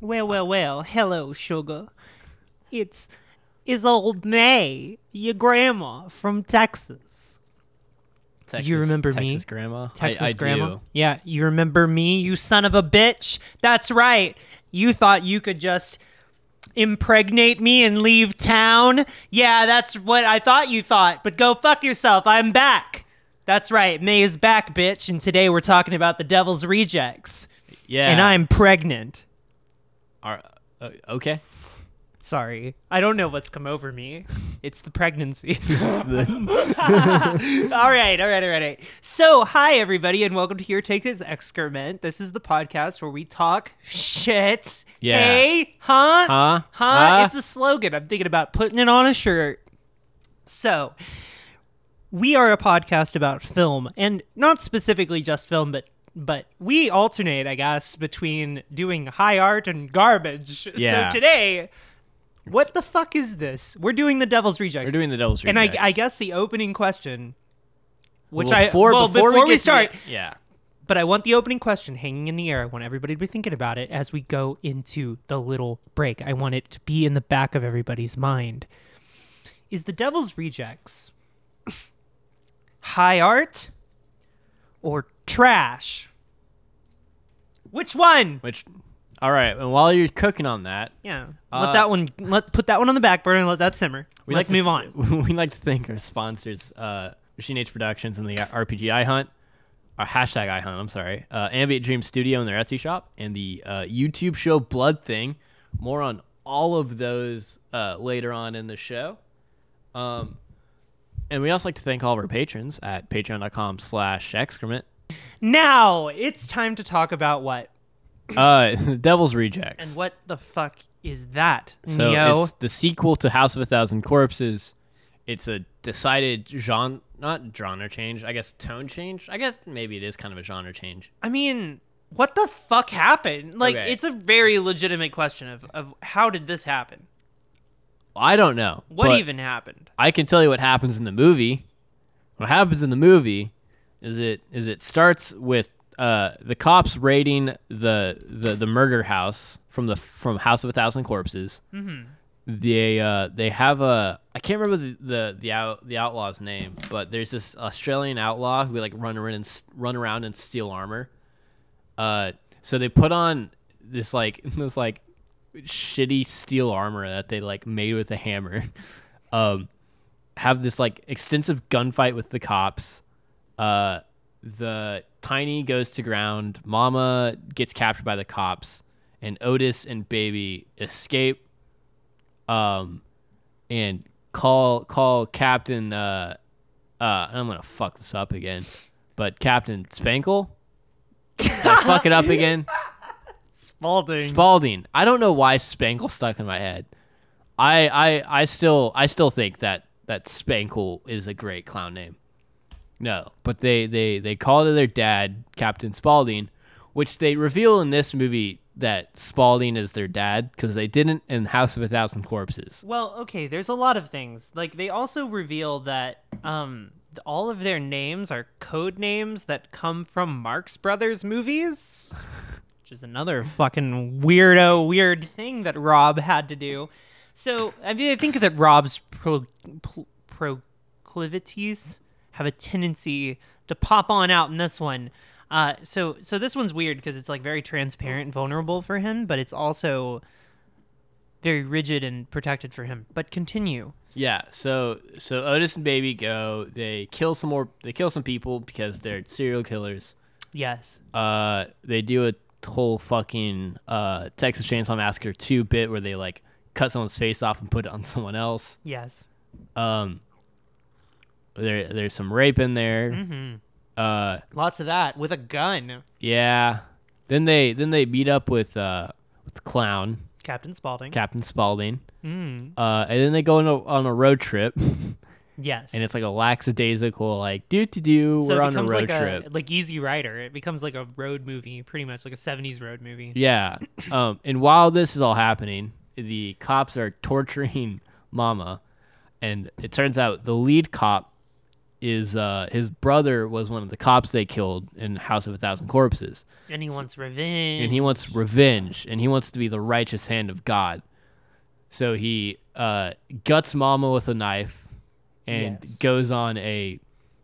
Well, well, well. Hello, sugar. It's is old May, your grandma from Texas. Texas, you remember me? Texas grandma? Texas I, I grandma. Do. Yeah, you remember me, you son of a bitch. That's right. You thought you could just impregnate me and leave town? Yeah, that's what I thought you thought. But go fuck yourself. I'm back. That's right. May is back, bitch. And today we're talking about the Devil's Rejects. Yeah. And I'm pregnant. Are, uh, okay. Sorry. I don't know what's come over me. It's the pregnancy. all right, all right, all right, all right. So, hi everybody, and welcome to Your Take Is Excrement. This is the podcast where we talk shit. Yeah. Hey, huh? Huh? Huh? Huh? It's a slogan. I'm thinking about putting it on a shirt. So, we are a podcast about film, and not specifically just film, but but we alternate, I guess, between doing high art and garbage. Yeah. So today, what the fuck is this? We're doing the Devil's Rejects. We're doing the Devil's Rejects. and I, I guess the opening question, which Well, I before, well before, before, we, we, start, the- yeah. but I want the opening question hanging in the air. I want everybody to be thinking about it as we go into the little break. I want it to be in the back of everybody's mind. Is the Devil's Rejects high art or trash? Which one? Which, all right. And while you're cooking on that, Yeah, Uh, let that one. Let put that one on the back burner and let that simmer. we Let's like to- move on. We like to thank our sponsors, uh, Machine Age Productions and the RPG iHunt, our hashtag iHunt. I'm sorry, uh, Ambient Dreams Studio and their Etsy shop, and the uh, YouTube show Bloodthing. More on all of those uh, later on in the show. Um, and we also like to thank all of our patrons at patreon.com/slash excrement. Now it's time to talk about what Uh, the Devil's Rejects. and what the fuck is that, So Neo? it's the sequel to House of a Thousand Corpses. It's a decided genre, not genre change. I guess tone change. I guess maybe it is kind of a genre change. I mean, what the fuck happened? Like, Okay. it's a very legitimate question of, of how did this happen? I don't know. What but even happened? I can tell you what happens in the movie. What happens in the movie is it is it starts with uh, the cops raiding the, the the murder house from the from House of a Thousand Corpses. Mm-hmm. They uh, they have a I can't remember the the the, out, the outlaw's name, but there's this Australian outlaw who like run around and run around and steal armor. Uh, so they put on this like this like shitty steel armor that they like made with a hammer. Um, have this like extensive gunfight with the cops. Uh, the tiny goes to ground. Mama gets captured by the cops, and Otis and Baby escape. Um, and call call Captain. Uh, uh, I'm gonna fuck this up again, but Captain Spankle. I fuck it up again. Spaulding. Spaulding. I don't know why Spankle stuck in my head. I I I still I still think that that Spankle is a great clown name. No, but they they they call to their dad Captain Spaulding, which they reveal in this movie that Spaulding is their dad because they didn't in House of a Thousand Corpses. well, okay, there's a lot of things. Like, they also reveal that um, all of their names are code names that come from Marx Brothers movies, which is another fucking weirdo, weird thing that Rob had to do. So, I mean, I think that Rob's pro- pl- proclivities have a tendency to pop on out in this one. Uh, so, so this one's weird because it's like very transparent and vulnerable for him, but it's also very rigid and protected for him. But continue. Yeah, so so Otis and Baby go. They kill some more. They kill some people because they're serial killers. Yes. uh they do a whole fucking uh Texas Chainsaw Massacre 2 bit where they like cut someone's face off and put it on someone else. Yes. Um there there's some rape in there. Mm-hmm. Uh Lots of that with a gun. yeah. Then they then they meet up with uh with clown, Captain Spaulding. Captain Spaulding. mm. Uh and then they go on a, on a road trip yes. and it's like a lackadaisical like do to do so we're on a road like trip. a like Easy Rider. It becomes like a road movie, pretty much like a '70s road movie. Yeah. Um, and while this is all happening, the cops are torturing Mama, and it turns out the lead cop is uh, his brother was one of the cops they killed in House of a Thousand Corpses, And he wants revenge. and he wants revenge, and he wants to be the righteous hand of God. So he uh, guts Mama with a knife, and Yes. goes on a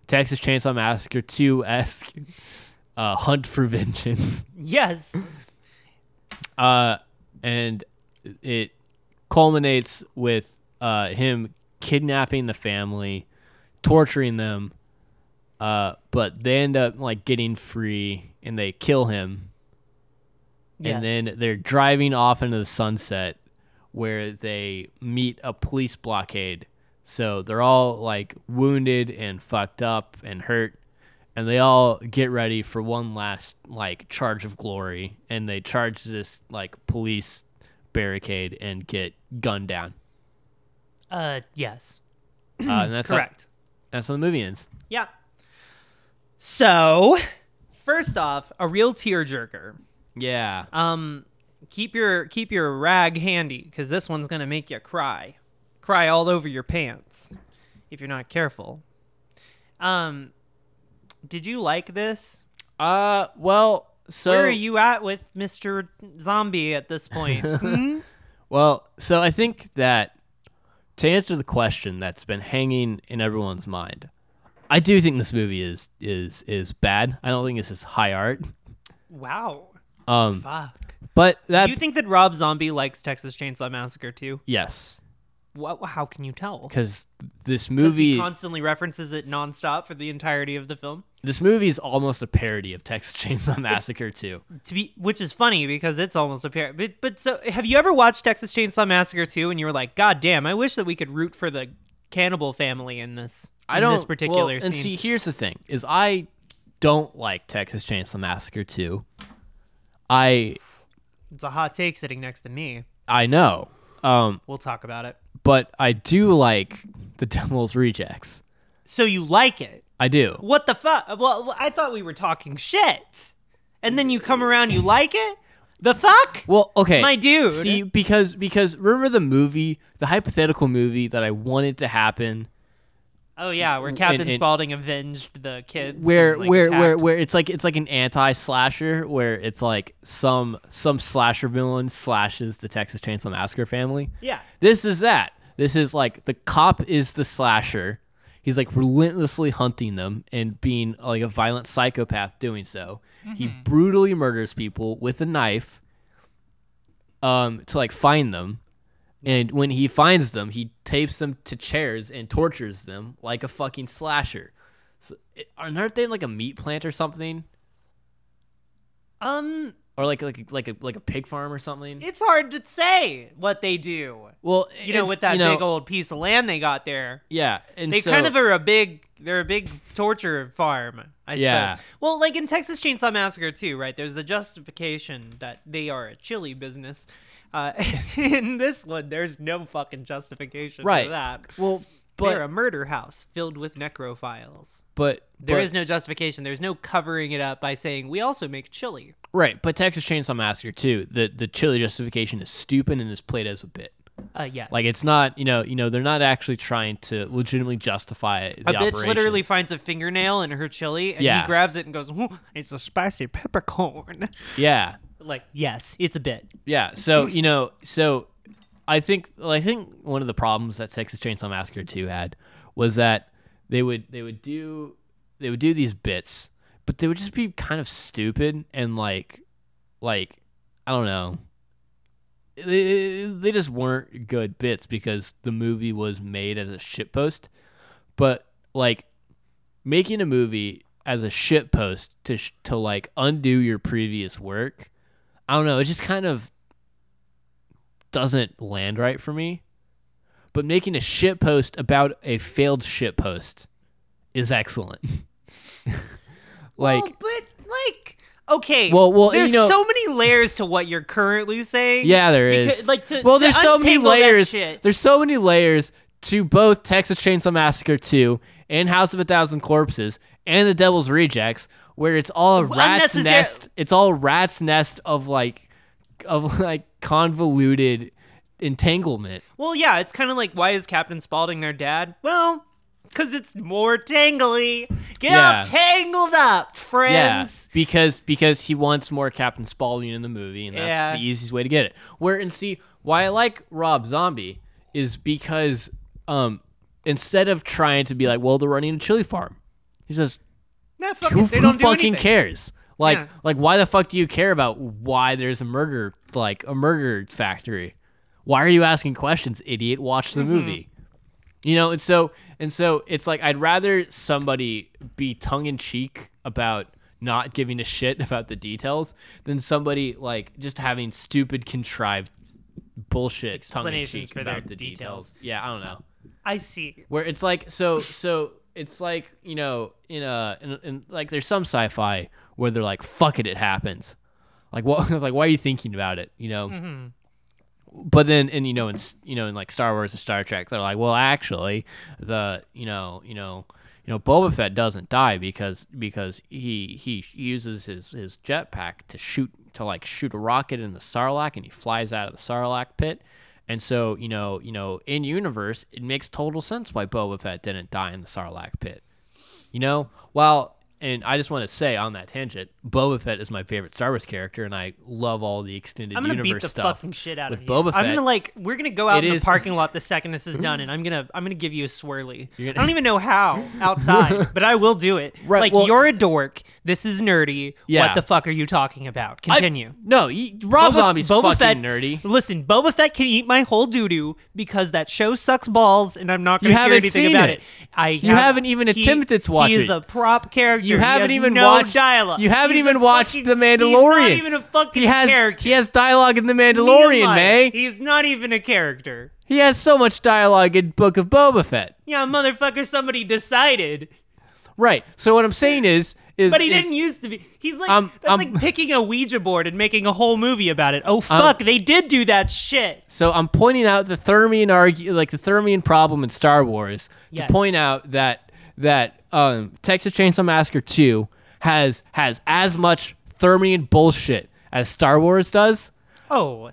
Texas Chainsaw Massacre two esque uh, hunt for vengeance. Yes. uh, and it culminates with uh, him kidnapping the family, torturing them, uh, but they end up like getting free and they kill him, Yes. and then they're driving off into the sunset where they meet a police blockade. So they're all like wounded and fucked up and hurt and they all get ready for one last like charge of glory and they charge this like police barricade and get gunned down. Uh, yes. Uh, and that's Correct. That's how the movie ends. Yeah. So, first off, a real tearjerker. Yeah. Um, keep your keep your rag handy because this one's gonna make you cry, cry all over your pants if you're not careful. Um, did you like this? Uh well so Where are you at with Mister Zombie at this point? Hmm? Well, so I think that to answer the question that's been hanging in everyone's mind, I do think this movie is is is bad. I don't think this is high art. Wow. Um, Fuck. but that Do you think that Rob Zombie likes Texas Chainsaw Massacre too? yes, What? How can you tell? because this movie he constantly references it nonstop for the entirety of the film. this movie is almost a parody of Texas Chainsaw Massacre 2. To be, which is funny because it's almost a parody. But, but so, have you ever watched Texas Chainsaw Massacre 2 and you were like, God damn, I wish that we could root for the cannibal family in this. I in don't this particular well, scene. And see, here's the thing: is I don't like Texas Chainsaw Massacre 2. I it's a hot take sitting next to me. I know, um, We'll talk about it. but I do like the Devil's Rejects. So you like it? I do. What the fuck? Well, I thought we were talking shit, and then you come around, you like it? The fuck? Well, okay, My dude. See, because because remember the movie, the hypothetical movie that I wanted to happen, Oh yeah, where Captain and- Spaulding avenged the kids. where and, like, where where attacked- where it's like it's like an anti slasher, where it's like some some slasher villain slashes the Texas Chainsaw Massacre family. Yeah. This is that. This is like the cop is the slasher. He's like relentlessly hunting them and being like a violent psychopath doing so. He brutally murders people with a knife um to like find them. And when he finds them, he tapes them to chairs and tortures them like a fucking slasher. So, aren't they like a meat plant or something? Um, Or like like like a like a pig farm or something? it's hard to say what they do. well, You know, with that you know, big old piece of land they got there. yeah, and They so- kind of are a big they're a big torture farm, I suppose. Yeah. Well, like in Texas Chainsaw Massacre 2, right? There's the justification that they are a chili business. Uh, in this one, there's no fucking justification Right. for that. well, They're but a murder house filled with necrophiles. but There but- is no justification. There's no covering it up by saying we also make chili. right, but Texas Chainsaw Massacre 2. The the chili justification is stupid and is played as a bit. Uh, yes. Like it's not, you know, you know, they're not actually trying to legitimately justify the a bitch operation. literally finds a fingernail in her chili, and Yeah. he grabs it and goes, "It's a spicy peppercorn." Yeah, like, yes, it's a bit. yeah. So you know, so I think, well, I think one of the problems that Texas Chainsaw Massacre two had was that they would they would do they would do these bits, but they would just be kind of stupid and like like I don't know. They, they just weren't good bits because the movie was made as a shitpost. But like making a movie as a shitpost to to like undo your previous work, I don't know. It just kind of doesn't land right for me. But making a shitpost about a failed shitpost is excellent. like well, but like, okay. Well, well, there's you know- so many layers to what you're currently saying. Yeah, there is. Because, like, to, well, to there's so many layers. There's so many layers to both Texas Chainsaw Massacre 2 and House of a Thousand Corpses and The Devil's Rejects, where it's all a Well, rat's nest. It's all rat's nest of like, of like convoluted entanglement. Well, yeah, it's kind of like why is Captain Spaulding their dad? Well, Because it's more tangly. Get Yeah. all tangled up, friends. Yeah, because because he wants more Captain Spaulding in the movie, and that's Yeah. the easiest way to get it. Where and see why I like Rob Zombie is because um instead of trying to be like, well, they're running a chili farm, he says, Who. They who don't do fucking anything. cares? Like Yeah. like why the fuck do you care about why there's a murder like a murder factory? Why are you asking questions, idiot? Watch the Mm-hmm. movie. You know, and so and so it's like I'd rather somebody be tongue in cheek about not giving a shit about the details than somebody like just having stupid contrived bullshit Explanations for their the details. details. Yeah, I don't know I see. where it's like so so it's like you know in a in, in like there's some sci-fi where they're like fuck it it happens. Like what I was like why are you thinking about it? You know? Mm-hmm. But then and you know in you know in like Star Wars and Star Trek they're like well actually the you know you know you know Boba Fett doesn't die because because he he uses his his jetpack to shoot to like shoot a rocket in the Sarlacc and he flies out of the Sarlacc pit and so you know you know in universe it makes total sense why Boba Fett didn't die in the Sarlacc pit. You know well and I just want to say on that tangent Boba Fett is my favorite Star Wars character and I love all the extended I'm gonna universe beat the stuff fucking shit out of you. Boba I'm gonna like we're gonna go out It in is- the parking lot the second this is done, and I'm gonna I'm gonna give you a swirly. I don't even know how outside, but I will do it. Right, Like well- you're a dork. This is nerdy. Yeah. What the fuck are you talking about? I- Continue. no, he, Rob Boba- Zombie's Boba fucking Fett- nerdy. Listen, Boba Fett can eat my whole doo doo because that show sucks balls, and I'm not You going to hear haven't anything seen about it. it. I You have- haven't even attempted to watch He is it. a prop character. You He haven't even no watched- dialogue. you haven't He's even watched fucking- The He's Mandalorian. not even a fucking He has character. he has dialogue in The Mandalorian, May. He's not even a character. He has so much dialogue in Book of Boba Fett. Yeah, motherfucker, somebody decided. Right. So what I'm saying is is But he is- didn't used to be. He's like Um, that's um, like picking a Ouija board and making a whole movie about it. Oh fuck, they did do that shit. So I'm pointing out the Thermian argue, like the Thermian problem in Star Wars, Yes. to point out that that um, Texas Chainsaw Massacre 2 has has as much Thermian bullshit as Star Wars does, Oh,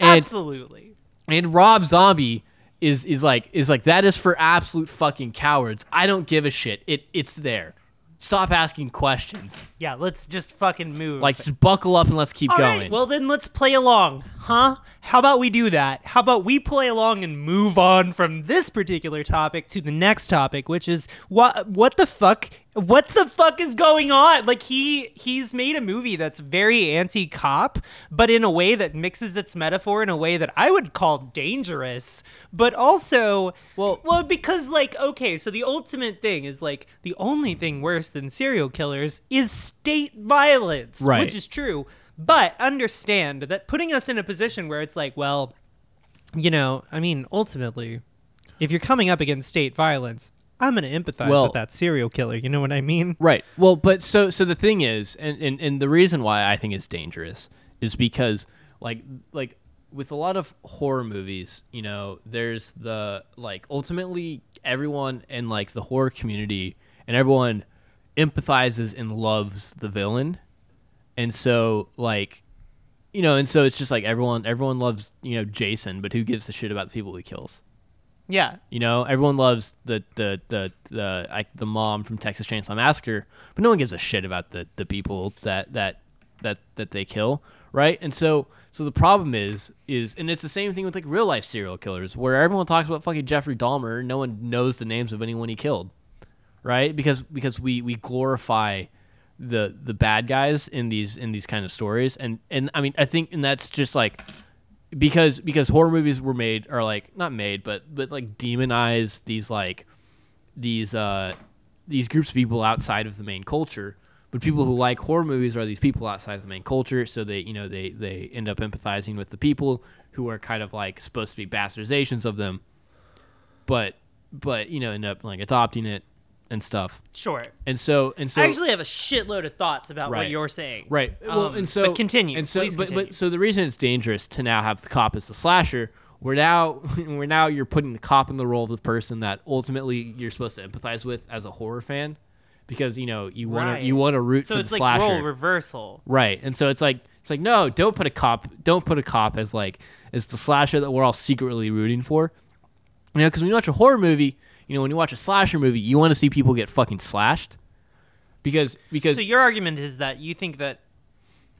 And- absolutely. and Rob Zombie is is like is like that is for absolute fucking cowards. I don't give a shit. It it's there. Stop asking questions. Yeah, let's just fucking move. Like just buckle up and let's keep All going. right, well then let's play along, huh? How about we do that? How about we play along and move on from this particular topic to the next topic, which is what what the fuck what the fuck is going on? Like he he's made a movie that's very anti-cop, but in a way that mixes its metaphor in a way that I would call dangerous, but also Well- well because like okay, so the ultimate thing is like the only thing worse than serial killers is state violence, Right. which is true. But understand that putting us in a position where it's like, well, you know, I mean, ultimately, if you're coming up against state violence, I'm going to empathize Well- with that serial killer. You know what I mean? Right. Well, but so so the thing is, and, and and the reason why I think it's dangerous is because like like with a lot of horror movies, you know, there's the like ultimately everyone in like the horror community and everyone empathizes and loves the villain. And so like you know, and so it's just like everyone everyone loves, you know, Jason, but who gives a shit about the people he kills? Yeah. You know, everyone loves the the the the like the mom from Texas Chainsaw Massacre, but no one gives a shit about the the people that that that that they kill, right? And so so the problem is is and it's the same thing with like real life serial killers where everyone talks about fucking Jeffrey Dahmer, no one knows the names of anyone he killed, right? Because because we we glorify the the bad guys in these in these kind of stories and and I mean I think and that's just like because because horror movies were made are like not made but but like demonize these like these uh these groups of people outside of the main culture. But people who like horror movies are these people outside of the main culture so they you know they they end up empathizing with the people who are kind of like supposed to be bastardizations of them but but you know end up like adopting it and stuff Sure. and so and so I actually have a shitload of thoughts about what you're saying. Right. Well, Um, and so but continue. And so, Please but, continue. but so the reason it's dangerous to now have the cop as the slasher, we're now we're now you're putting the cop in the role of the person that ultimately you're supposed to empathize with as a horror fan, because you know you want Right. to you want to root so for it's the like slasher. role reversal. Right. And so it's like it's like no, don't put a cop don't put a cop as like as the slasher that we're all secretly rooting for. You know, because when you watch a horror movie, you know, when you watch a slasher movie, you want to see people get fucking slashed, because because So your argument is that you think that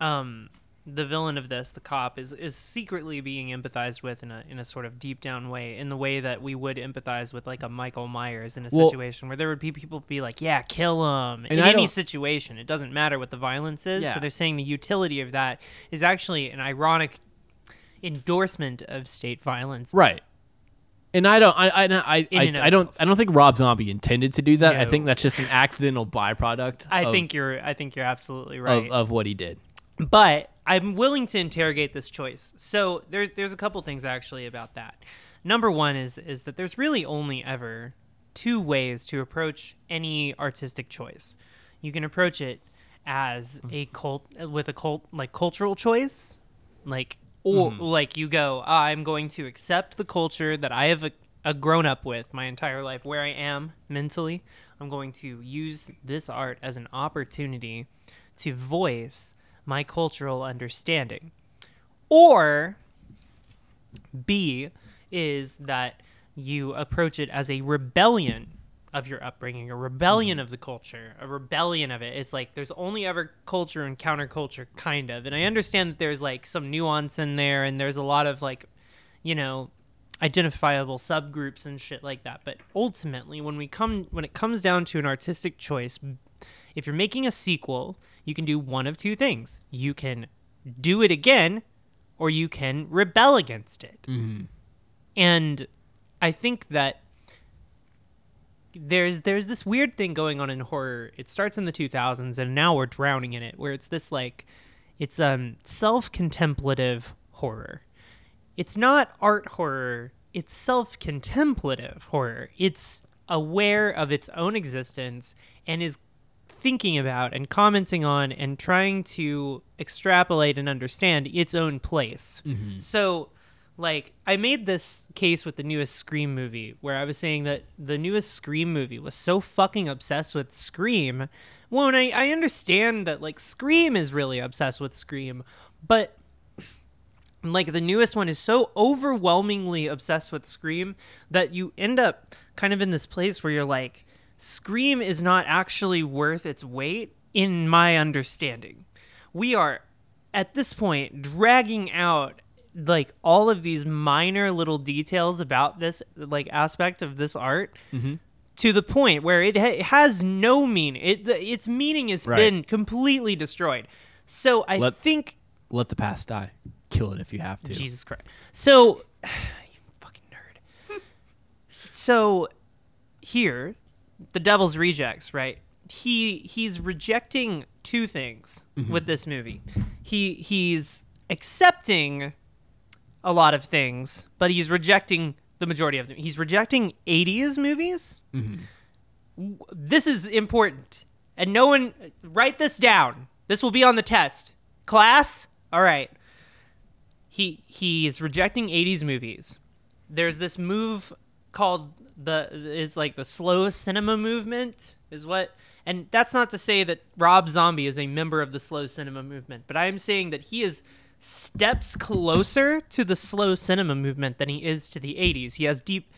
um, the villain of this, the cop, is is secretly being empathized with in a in a sort of deep down way, in the way that we would empathize with like a Michael Myers in a Well- situation where there would be people be like, "Yeah, kill him." In I any situation, it doesn't matter what the violence is. Yeah. So they're saying the utility of that is actually an ironic endorsement of state violence. right. And I don't, I, I, I, I, I don't. I don't think Rob Zombie intended to do that. I think that's just an accidental byproduct. I of, think you're. I think you're absolutely right. of, of what he did. but I'm willing to interrogate this choice. So there's there's a couple things actually about that. Number one is is that there's really only ever two ways to approach any artistic choice. You can approach it as a cult with a cult like cultural choice, like or mm-hmm. like you go, I'm going to accept the culture that I have uh, a grown up with my entire life, where I am mentally. I'm going to use this art as an opportunity to voice my cultural understanding. Or B is that you approach it as a rebellion of your upbringing, a rebellion mm-hmm. of the culture, a rebellion of it. It's like there's only ever culture and counterculture, kind of. And I understand that there's like some nuance in there, and there's a lot of like, you know, identifiable subgroups and shit like that. But ultimately, when we come when it comes down to an artistic choice, if you're making a sequel, you can do one of two things. You can do it again, or you can rebel against it. Mm-hmm. And I think that there's there's this weird thing going on in horror. It starts in the 2000s, and now we're drowning in it, where it's this like, it's um self-contemplative horror. It's not art horror. It's self-contemplative horror. It's aware of its own existence and is thinking about and commenting on and trying to extrapolate and understand its own place. So, like, I made this case with the newest Scream movie where I was saying that the newest Scream movie was so fucking obsessed with Scream. Well, and I, I understand that, like, Scream is really obsessed with Scream, but like the newest one is so overwhelmingly obsessed with Scream that you end up kind of in this place where you're like, Scream is not actually worth its weight in my understanding. We are at this point dragging out like all of these minor little details about this like aspect of this art mm-hmm. to the point where it, ha- it has no meaning. It the, its meaning has Right. been completely destroyed. So I Let- think Let the past die. Kill it if you have to. Jesus Christ. So, you fucking nerd. so, here, the Devil's Rejects, right? He he's rejecting two things mm-hmm. with this movie. He he's accepting a lot of things, but he's rejecting the majority of them. He's rejecting 80s movies. W- This is important. And no one write this down. This will be on the test. Class? All right he he is rejecting 80s movies there's this move called the it's like the slow cinema movement is what and that's not to say that rob zombie is a member of the slow cinema movement but i am saying that he is steps closer to the slow cinema movement than he is to the 80s he has deep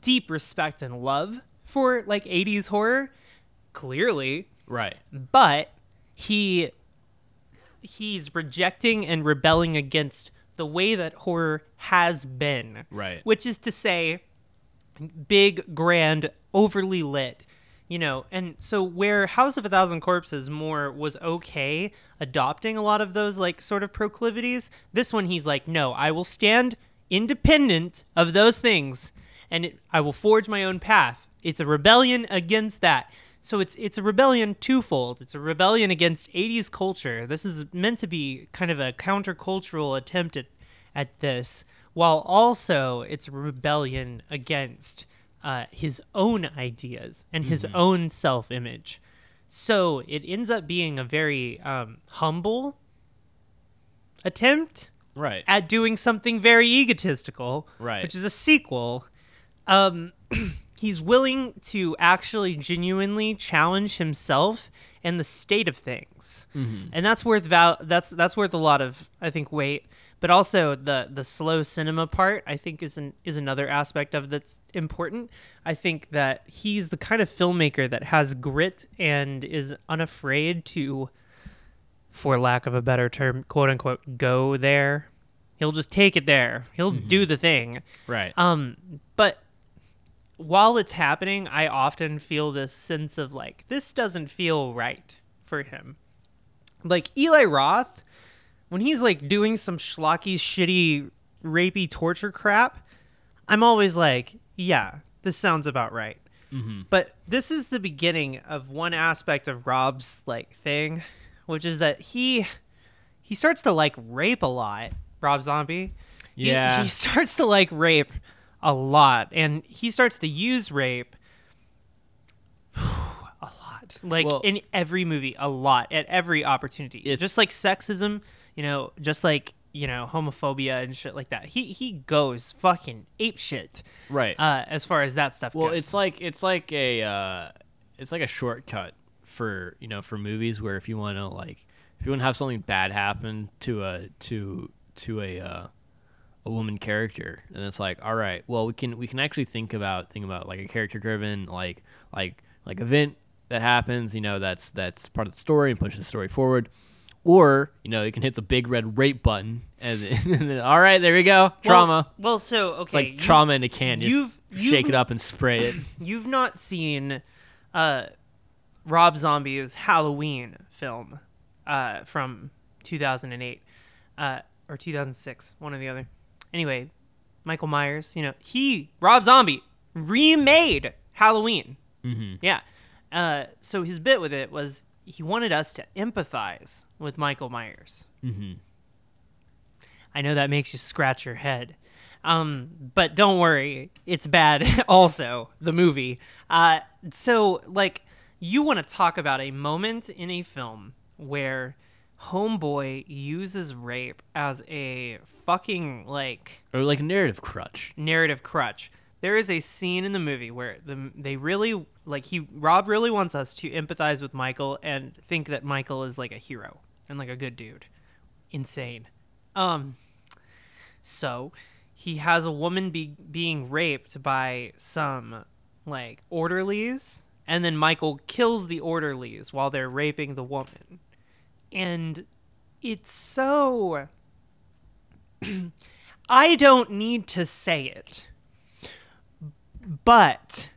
deep respect and love for like 80s horror clearly right. but he he's rejecting and rebelling against the way that horror has been Right. which is to say big grand overly lit you know and so where house of a thousand corpses more was okay adopting a lot of those like sort of proclivities this one he's like no i will stand independent of those things and it, i will forge my own path. It's a rebellion against that. So it's it's a rebellion twofold. It's a rebellion against 80s culture. This is meant to be kind of a countercultural attempt at at this while also it's a rebellion against uh, his own ideas and his own self-image so it ends up being a very um, humble attempt Right. at doing something very egotistical Right. which is a sequel um, he's willing to actually genuinely challenge himself and the state of things, and that's worth val- that's that's worth a lot of I think weight. But also the the slow cinema part I think is an, is another aspect of that's important. I think that he's the kind of filmmaker that has grit and is unafraid to, for lack of a better term, quote unquote, go there. He'll just take it there. He'll do the thing. Right. Um, but while it's happening, I often feel this sense of like this doesn't feel right for him. Like Eli Roth, when he's like doing some schlocky, shitty, rapey torture crap, I'm always like, yeah, this sounds about right. Mm-hmm. But this is the beginning of one aspect of Rob's like thing, which is that he he starts to like rape a lot. Rob Zombie, Yeah. he starts to like rape a lot, and he starts to use rape a lot, like Well- in every movie, a lot at every opportunity. Just like sexism, you know, just like you know homophobia and shit like that. He he goes fucking ape shit right. uh, as far as that stuff goes. Well, goes. it's like it's like a uh, it's like a shortcut for you know for movies where if you want to like if you want to have something bad happen to a to to a uh, a woman character and it's like all right well we can we can actually think about think about like a character driven like like like event that happens you know that's that's part of the story and pushes the story forward or you know you can hit the big red rape button and, then, all right there we go trauma Well, well so okay, it's like you- trauma in a can just you've- shake you've- it up and spray it You've not seen uh, Rob Zombie's Halloween film uh, from 2008 uh, or 2006, one or the other. Anyway, Michael Myers, you know, he, Rob Zombie, remade Halloween. mm-hmm. Yeah. Uh, so his bit with it was he wanted us to empathize with Michael Myers. Mm-hmm. I know that makes you scratch your head. Um, but don't worry, it's bad also, the movie. Uh, so, like, you want to talk about a moment in a film where Homeboy uses rape as a fucking, like, or like a narrative crutch. narrative crutch. There is a scene in the movie where the they really like he Rob really wants us to empathize with Michael and think that Michael is like a hero and like a good dude. Insane. Um so he has a woman be being raped by some like orderlies and then Michael kills the orderlies while they're raping the woman. And it's so I don't need to say it. But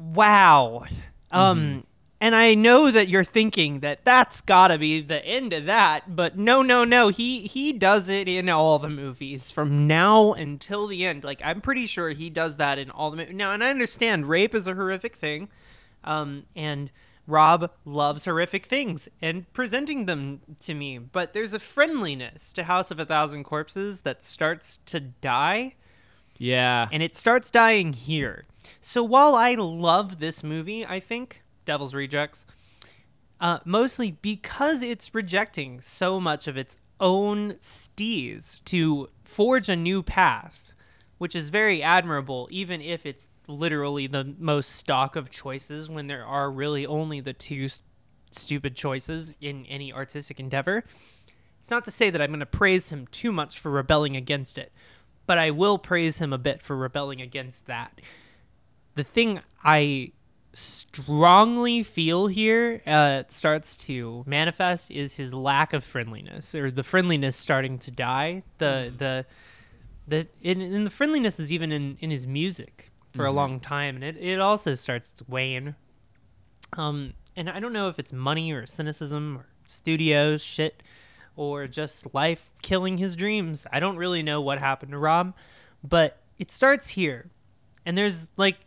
wow. Um and I know that you're thinking that that's got to be the end of that, but no no no, he he does it in all the movies from now until the end. Like I'm pretty sure he does that in all the movies. Now, and I understand rape is a horrific thing. Um and Rob loves horrific things and presenting them to me, but there's a friendliness to House of a Thousand Corpses that starts to die Yeah. and it starts dying here. So while I love this movie, I think Devil's Rejects, uh, mostly because it's rejecting so much of its own stees to forge a new path, which is very admirable, even if it's literally the most stock of choices when there are really only the two s- stupid choices in any artistic endeavor. It's not to say that I'm going to praise him too much for rebelling against it, but I will praise him a bit for rebelling against that. The thing I strongly feel here uh, starts to manifest is his lack of friendliness, or the friendliness starting to die. The the the and, and the friendliness is even in in his music for a long time, and it it also starts to wane. Um, and I don't know if it's money or cynicism or studios shit or just life killing his dreams. I don't really know what happened to Rob, but it starts here. And there's like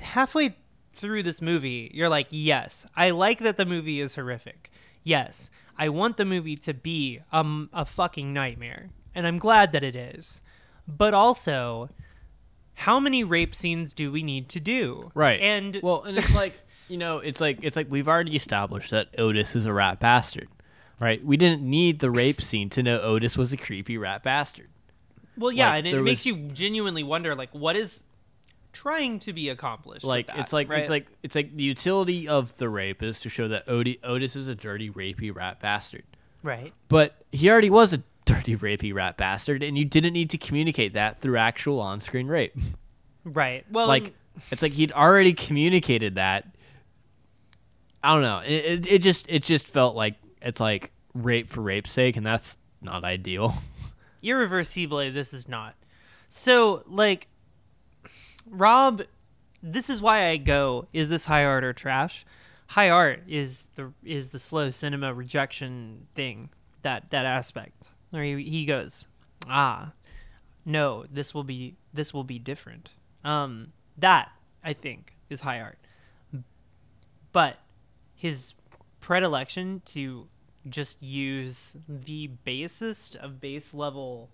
halfway through this movie, you're like, yes, I like that the movie is horrific. Yes, I want the movie to be um, a fucking nightmare. And I'm glad that it is. But also, how many rape scenes do we need to do? Right. And well, and it's like you know, it's like it's like we've already established that Otis is a rat bastard, right? We didn't need the rape scene to know Otis was a creepy rat bastard. Well, yeah, Like, and it there makes you genuinely wonder, like, what is trying to be accomplished. with like that, it's like right? it's like it's like the utility of the rape is to show that Odi- Otis is a dirty, rapey rat bastard. right. But he already was a dirty, rapey rat bastard, and you didn't need to communicate that through actual on-screen rape. Right. Well, like it's like he'd already communicated that. I don't know. It, it it just it just felt like it's like rape for rape's sake, and that's not ideal. irreversibly this is not. So like rob this is why i go is this high art or trash? High art is the is the slow cinema rejection thing that that aspect. Where he, he goes ah no this will be this will be different. Um that i think is high art. But his predilection to just use the basest of base level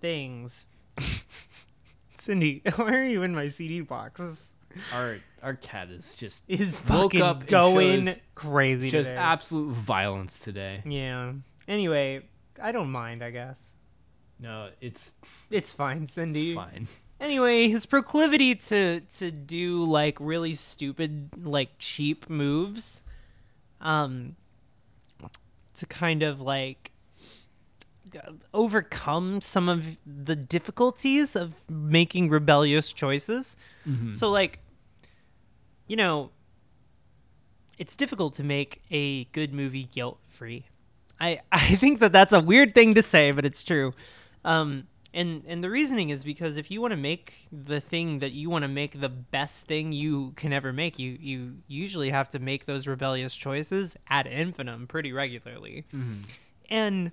things. Cindy, why are you in my CD boxes? Our our cat is just Is Woke fucking up going crazy just today. absolute violence today. yeah. Anyway, I don't mind. I guess No, it's it's fine, Cindy. fine. Anyway, his proclivity to to do like really stupid, like cheap moves, um, to kind of like overcome some of the difficulties of making rebellious choices. So, like, you know, it's difficult to make a good movie guilt free. I I think that that's a weird thing to say, but it's true. Um, and and the reasoning is because if you want to make the thing that you want to make the best thing you can ever make, you you usually have to make those rebellious choices ad infinitum pretty regularly, and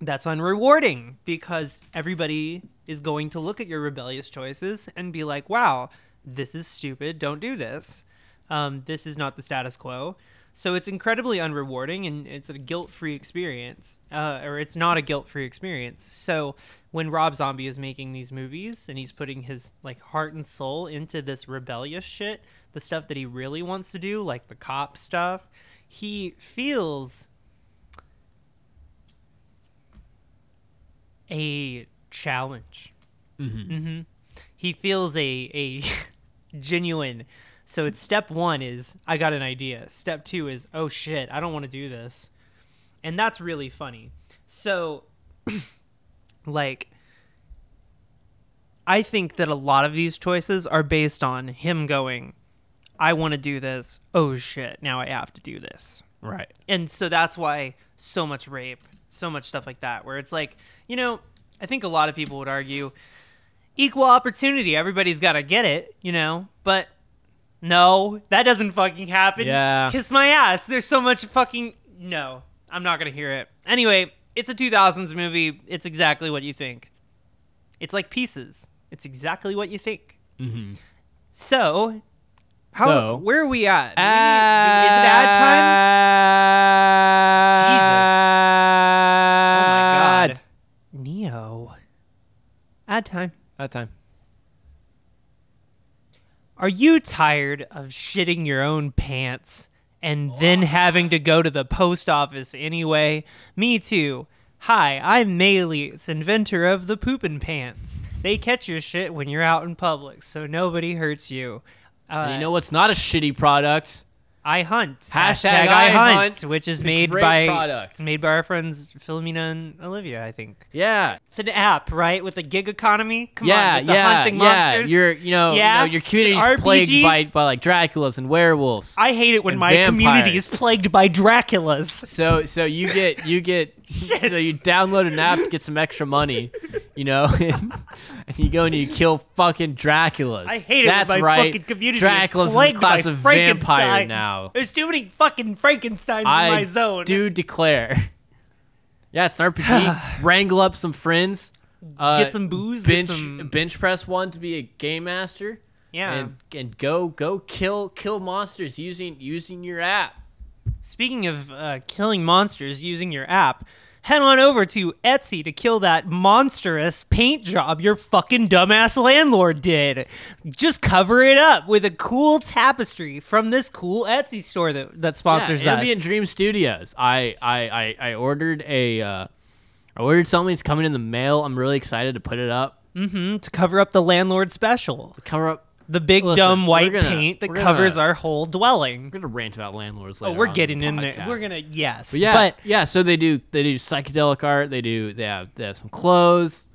that's unrewarding because everybody is going to look at your rebellious choices and be like, "Wow, this is stupid. Don't do this. Um, this is not the status quo." So it's incredibly unrewarding and it's a guilt-free experience, uh, or it's not a guilt-free experience. So when Rob Zombie is making these movies and he's putting his like heart and soul into this rebellious shit, the stuff that he really wants to do, like the cop stuff, he feels a challenge. Mm-hmm. He feels a a genuine. So it's step one is I got an idea. Step two is oh shit I don't want to do this, and that's really funny. So, like, I think that a lot of these choices are based on him going, I want to do this. Oh shit, now I have to do this Right. and so that's why so much rape so much stuff like that where it's like you know i think a lot of people would argue equal opportunity everybody's got to get it you know but no that doesn't fucking happen Yeah. kiss my ass there's so much fucking no i'm not gonna hear it anyway it's a 2000s movie it's exactly what you think it's like pieces it's exactly what you think Mm-hmm. so how So- where are we at Do we is it ad time Jesus. Oh my god. Neo. Ad time. Ad time. Are you tired of shitting your own pants and then having to go to the post office anyway? Me too. Hi, I'm Maylees, inventor of the poopin' pants. They catch your shit when you're out in public, so nobody hurts you. Uh, you know what's not a shitty product? I hunt. Hashtag Hashtag, I I hunt, hunt. which is made by product. made by our friends Philomena and Olivia, I think. Yeah. It's an app, right, with the gig economy. Come yeah, on, with the yeah, hunting yeah. monsters. You're, you know, Yeah, you know, your it's community's plagued by, by like Draculas and werewolves. I hate it when my community is plagued by Draculas. So so you get you get so you download an app to get some extra money, you know, and, you go and you kill fucking Draculas. I hate it That's my right. fucking community Dracula's a plagued class of vampire now. There's too many fucking Frankensteins in my zone. do declare. Yeah, it's an RPG. Wrangle up some friends. Uh, Get some booze, get Bench some- bench press one to be a game master. Yeah. And, and go go kill kill monsters using using your app. Speaking of uh, killing monsters using your app, head on over to Etsy to kill that monstrous paint job your fucking dumbass landlord did. Just cover it up with a cool tapestry from this cool Etsy store that, that sponsors yeah, us. Ambient Dreams Studios. I I I, I ordered a uh, I ordered something. It's coming in the mail. I'm really excited to put it up. Mm-hmm. To cover up the landlord special, Cover up. The big Listen, dumb white gonna- paint that covers gonna- our whole dwelling. We're gonna rant about landlords. Oh, we're getting the in there. We're gonna yes, But yeah, but yeah. So they do they do psychedelic art. They do they have they have some clothes.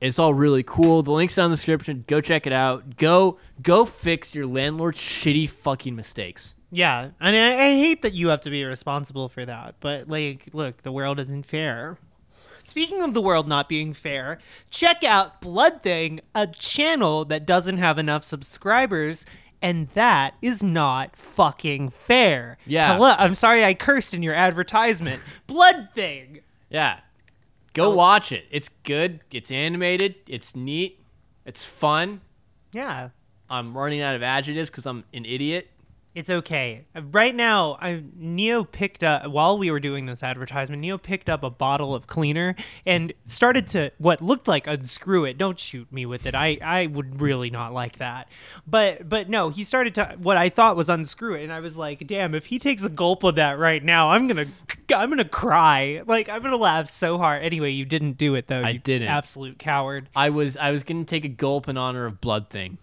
It's all really cool. The link's down in the description. Go check it out. Go go fix your landlord's shitty fucking mistakes. Yeah, and I, I hate that you have to be responsible for that. But like, look, the world isn't fair. Speaking of the world not being fair, check out Bloodthing, a channel that doesn't have enough subscribers, and that is not fucking fair. Yeah. Hello, I'm sorry I cursed in your advertisement. Bloodthing. Yeah. Oh. Go watch it. It's good. It's animated. It's neat. It's fun. Yeah. I'm running out of adjectives because I'm an idiot. It's okay. Uh, Right now, I Neo picked up while we were doing this advertisement. Neo picked up a bottle of cleaner and started to what looked like unscrew it. Don't shoot me with it. I I would really not like that. But but no, he started to what I thought was unscrew it, and I was like, damn, if he takes a gulp of that right now, I'm gonna I'm gonna cry. Like I'm gonna laugh so hard. Anyway, you didn't do it though. I you didn't. Absolute coward. I was I was gonna take a gulp in honor of Bloodthing.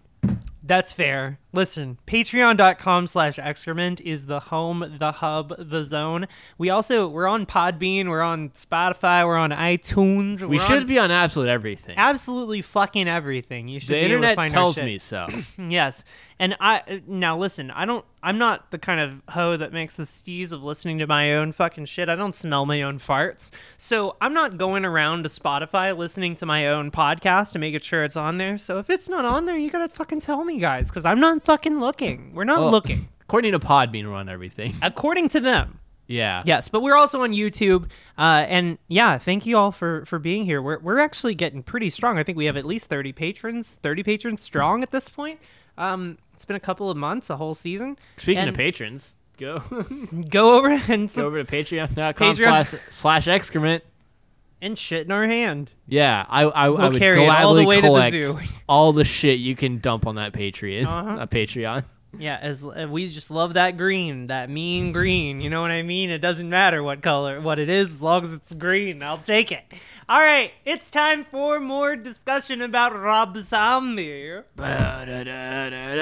That's fair. Listen, patreon.com slash excrement is the home, the hub, the zone. We also, we're on Podbean, we're on Spotify, we're on iTunes. We should on be on absolute everything. absolutely fucking everything. You should the be able to internet tells me so. Yes. And I now listen, I don't I'm not the kind of hoe that makes the steez of listening to my own fucking shit. I don't smell my own farts. So I'm not going around to Spotify listening to my own podcast to make sure it's on there. So if it's not on there, you gotta fucking tell me guys, because I'm not fucking looking. We're not Well, looking. According to Podbean, we're on everything. According to them. Yeah. Yes, but we're also on YouTube. Uh, and yeah, thank you all for for being here. We're we're actually getting pretty strong. I think we have at least 30 patrons, 30 patrons strong at this point. Um, it's been a couple of months, a whole season. Speaking And- of patrons, go Go over and go over to patreon.com Patreon. slash slash excrement. And shit in our hand. Yeah, I I, I We'll would carry gladly all the way to the collect zoo. all the shit you can dump on that Patreon. Uh-huh. Uh, Patreon. Yeah, as uh, we just love that green, that mean green. You know what I mean? It doesn't matter what color, what it is, as long as it's green. I'll take it. All right, it's time for more discussion about Rob Zombie.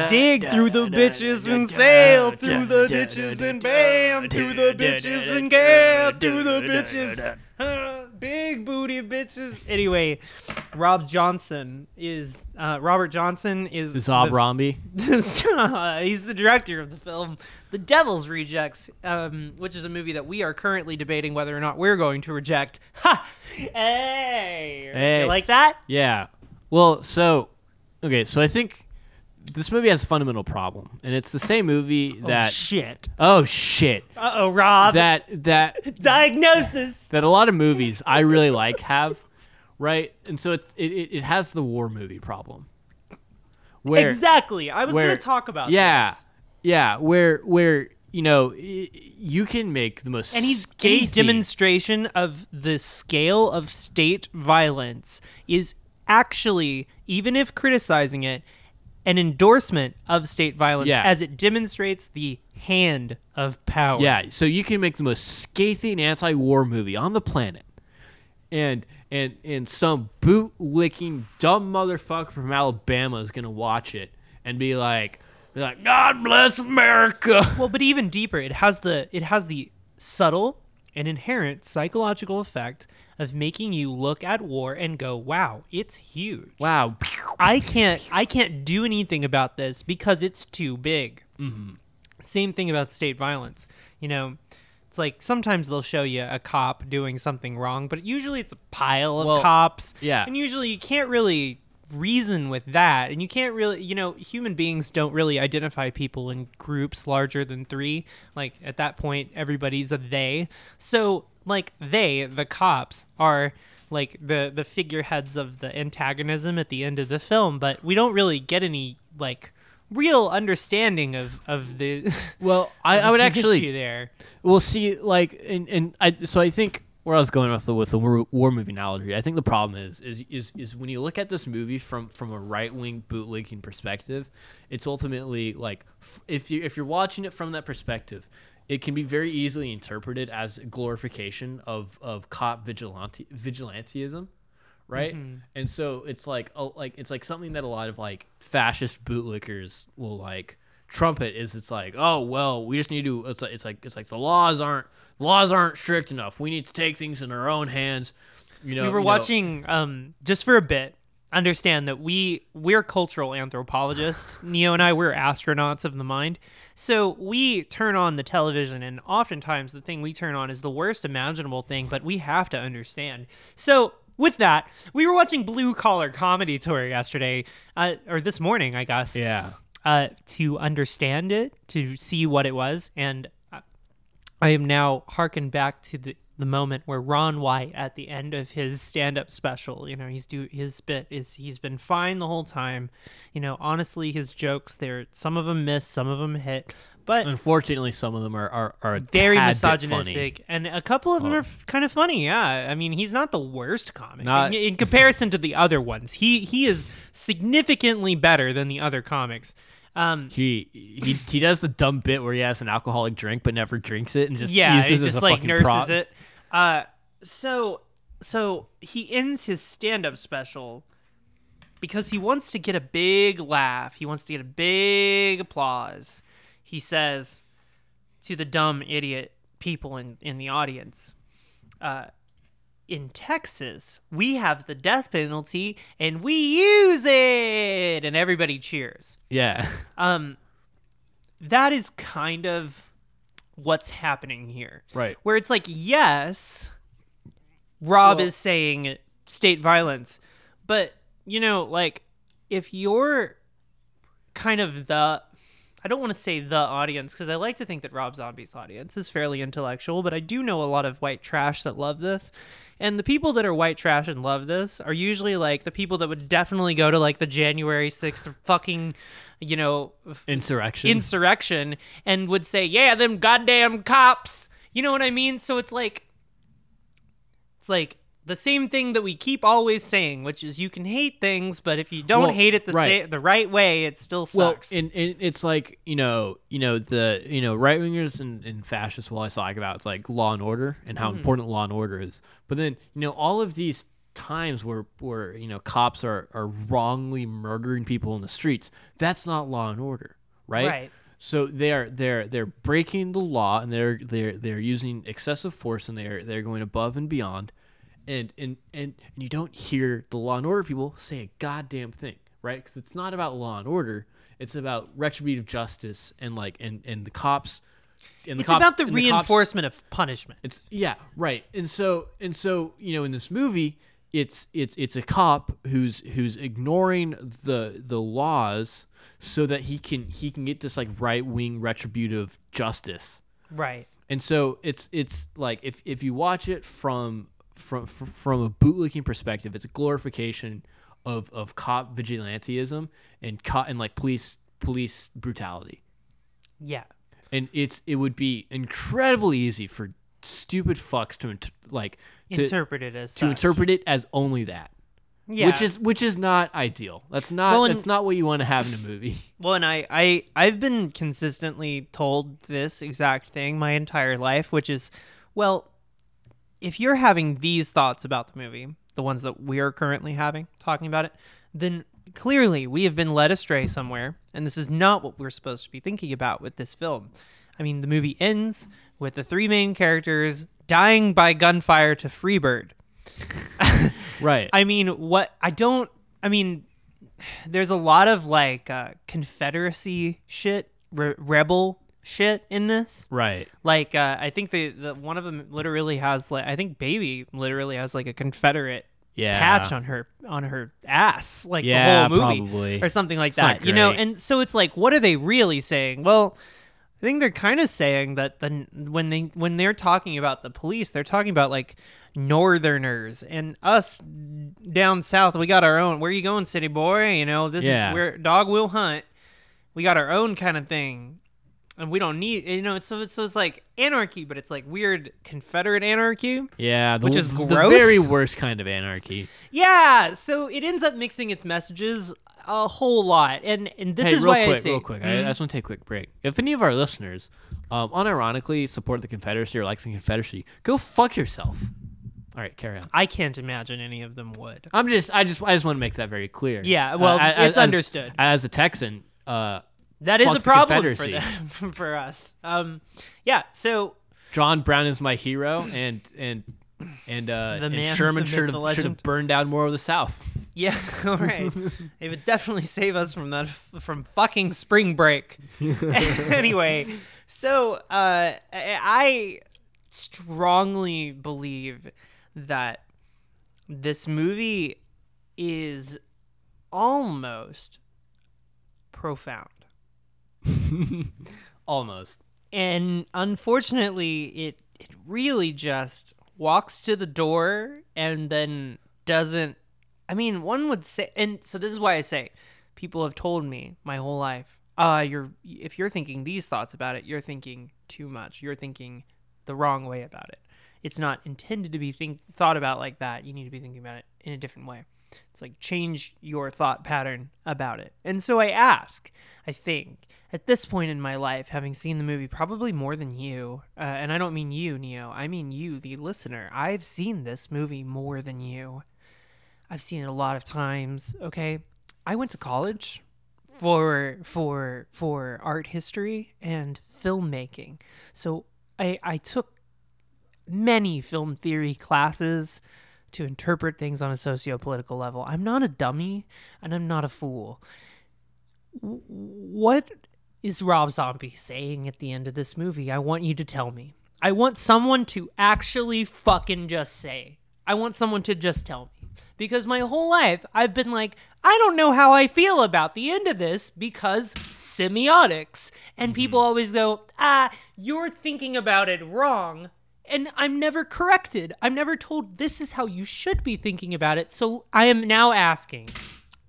Dig through the bitches and sail through the ditches and bam through the bitches and get through the bitches. Big booty bitches. Anyway, Rob Johnson is uh, Robert Johnson is Zob Rombi. he's the director of the film The Devil's Rejects, um, which is a movie that we are currently debating whether or not we're going to reject. Ha! Hey! Hey. You like that? Yeah. Well, so okay, so I think this movie has a fundamental problem, and it's the same movie that oh, shit. oh shit Uh oh, Rob. that that Diagnosis. that a lot of movies I really like have, right? And so it it, it has the war movie problem. Where exactly. I was where- to talk about yeah, this. yeah, where where you know you can make the most And he's any demonstration of the scale of state violence is actually, even if criticizing it, an endorsement of state violence Yeah. as it demonstrates the hand of power. Yeah, so you can make the most scathing anti-war movie on the planet, and and and some boot-licking dumb motherfucker from Alabama is gonna watch it and be like, be like, God bless America. Well, but even deeper, it has the it has the subtle and inherent psychological effect of making you look at war and go, "Wow, it's huge." Wow. I can't I can't do anything about this because it's too big. Mm-hmm. Same thing about state violence. You know, it's like sometimes they'll show you a cop doing something wrong, but usually it's a pile of Well, cops. yeah. and usually you can't really reason with that, and you can't really, you know, human beings don't really identify people in groups larger than three. Like at that point, everybody's a they. So like they, the cops, are like the the figureheads of the antagonism at the end of the film, but we don't really get any like real understanding of of the. Well, I, I would actually there. Well, see, like, and and I so I think where I was going with the with the war, war movie analogy, I think the problem is is is is when you look at this movie from from a right wing bootlegging perspective, it's ultimately like if you if you're watching it from that perspective, it can be very easily interpreted as glorification of of cop vigilante vigilantism, right? Mm-hmm. And so it's like a, like it's like something that a lot of like fascist bootlickers will like trumpet is it's like oh well we just need to it's like it's like it's like the laws aren't the laws aren't strict enough. We need to take things in our own hands you know we were you know- watching um just for a bit understand that we we're cultural anthropologists. Neo and i we're astronauts of the mind. So we turn on the television and oftentimes the thing we turn on is the worst imaginable thing but we have to understand. So with that we were watching blue collar comedy tour yesterday uh, or this morning i guess. Yeah uh, to understand it, to see what it was, and I- am now harkened back to the the moment where Ron White at the end of his stand up special, you know, he's do his bit is he's been fine the whole time. You know, honestly, his jokes there some of them miss, some of them hit, but unfortunately some of them are are, are very tad bit funny. misogynistic, and a couple of them Oh. are f- kind of funny. Yeah, I mean, he's not the worst comic Not- in, in comparison to the other ones. He he is significantly better than the other comics. Um, He he he does the dumb bit where he has an alcoholic drink but never drinks it and just yeah, uses it as just like nurses prop. it. Uh, so so he ends his stand-up special because he wants to get a big laugh. He wants to get a big applause. He says to the dumb idiot people in in the audience, uh, in Texas, we have the death penalty and we use it, and everybody cheers. Yeah. Um, that is kind of what's happening here. Right. Where it's like, yes, Rob Well- is saying state violence, but you know, like if you're kind of the I don't want to say the audience because I like to think that Rob Zombie's audience is fairly intellectual, but I do know a lot of white trash that love this. And the people that are white trash and love this are usually like the people that would definitely go to like the January 6th fucking, you know, Insurrection. insurrection and would say, "Yeah, them goddamn cops." You know what I mean? So it's like it's like the same thing that we keep always saying, which is you can hate things, but if you don't Well, hate it the right. sa- the right way, it still well, sucks. and, and it's like you know, you know the you know right wingers and, and fascists will always talk about it's like law and order and how mm-hmm. important law and order is. But then you know all of these times where where you know cops are are wrongly murdering people in the streets, that's not law and order, right? Right. So they're they're they're breaking the law and they're they're they're using excessive force and they're they're going above and beyond, and and and, and you don't hear the law and order people say a goddamn thing, right? Because it's not about law and order; it's about retributive justice and like and and the cops. And the it's cops- about the and cops- reinforcement of punishment. it's yeah, right. And so and so, you know, in this movie, it's it's it's a cop who's who's ignoring the the laws so that he can he can get this like right wing retributive justice. Right. And so it's it's like if if you watch it from from from a bootlicking perspective, it's a glorification of of cop vigilanteism and cop and like police police brutality Yeah. and it's it would be incredibly easy for stupid fucks to int- like to, Interpret it as to such. interpret it as only that yeah. which is which is not ideal that's not Well, and- that's not what you want to have in a movie Well, and I, I, I've been consistently told this exact thing my entire life, which is, well, if you're having these thoughts about the movie, the ones that we are currently having, talking about it, then clearly we have been led astray somewhere, and this is not what we're supposed to be thinking about with this film. I mean, the movie ends with the three main characters dying by gunfire to Freebird. right I mean, what I don't. I mean, there's a lot of like uh, Confederacy shit, re- rebel shit in this. right Like, uh, I think the the one of them literally has like I think Baby literally has like a Confederate yeah patch on her on her ass, like Yeah, the whole movie probably. or something like It's that. You know, and so it's like, what are they really saying? Well. I think they're kind of saying that the when they when they're talking about the police, they're talking about like northerners and us down south. We got our own. Where you going, city boy? You know, this Yeah. is where dog will hunt. We got our own kind of thing, and we don't need you know. It's so it's, so it's like anarchy, but it's like weird Confederate anarchy. yeah the, Which is the very worst kind of anarchy Yeah, so it ends up mixing its messages a whole lot, and and this hey, is why quick I say real quick I, I just want to take a quick break if any of our listeners um unironically support the confederacy or like the confederacy go fuck yourself All right, carry on. I can't imagine any of them would. I'm just, I just, I just want to make that very clear. Yeah, well, a- it's understood. As a Texan, uh, That is a problem for them, for us. Um, yeah. So John Brown is my hero, and and and uh, The and Sherman should have should have burned down more of the South. yeah, all right. it would definitely save us from that from fucking spring break. anyway, so uh, I strongly believe that this movie is almost profound. Almost. and unfortunately it it really just walks to the door and then doesn't i mean one would say and so this is why i say people have told me my whole life uh you're if you're thinking these thoughts about it you're thinking too much. You're thinking the wrong way about it. It's not intended to be think, thought about like that. You need to be thinking about it in a different way. It's like change your thought pattern about it. And so i ask i think at this point in my life, having seen the movie probably more than you, uh, and I don't mean you, Neo, I mean you, the listener, I've seen this movie more than you. I've seen it a lot of times. Okay, I went to college for for for art history and filmmaking, so I I took many film theory classes to interpret things on a socio-political level. I'm not a dummy, and I'm not a fool what is Rob Zombie saying at the end of this movie? I want you to tell me. I want someone to actually fucking just say. I want someone to just tell me. Because my whole life, I've been like, I don't know how I feel about the end of this because semiotics. And people always go, ah, you're thinking about it wrong. And I'm never corrected. I'm never told this is how you should be thinking about it. So I am now asking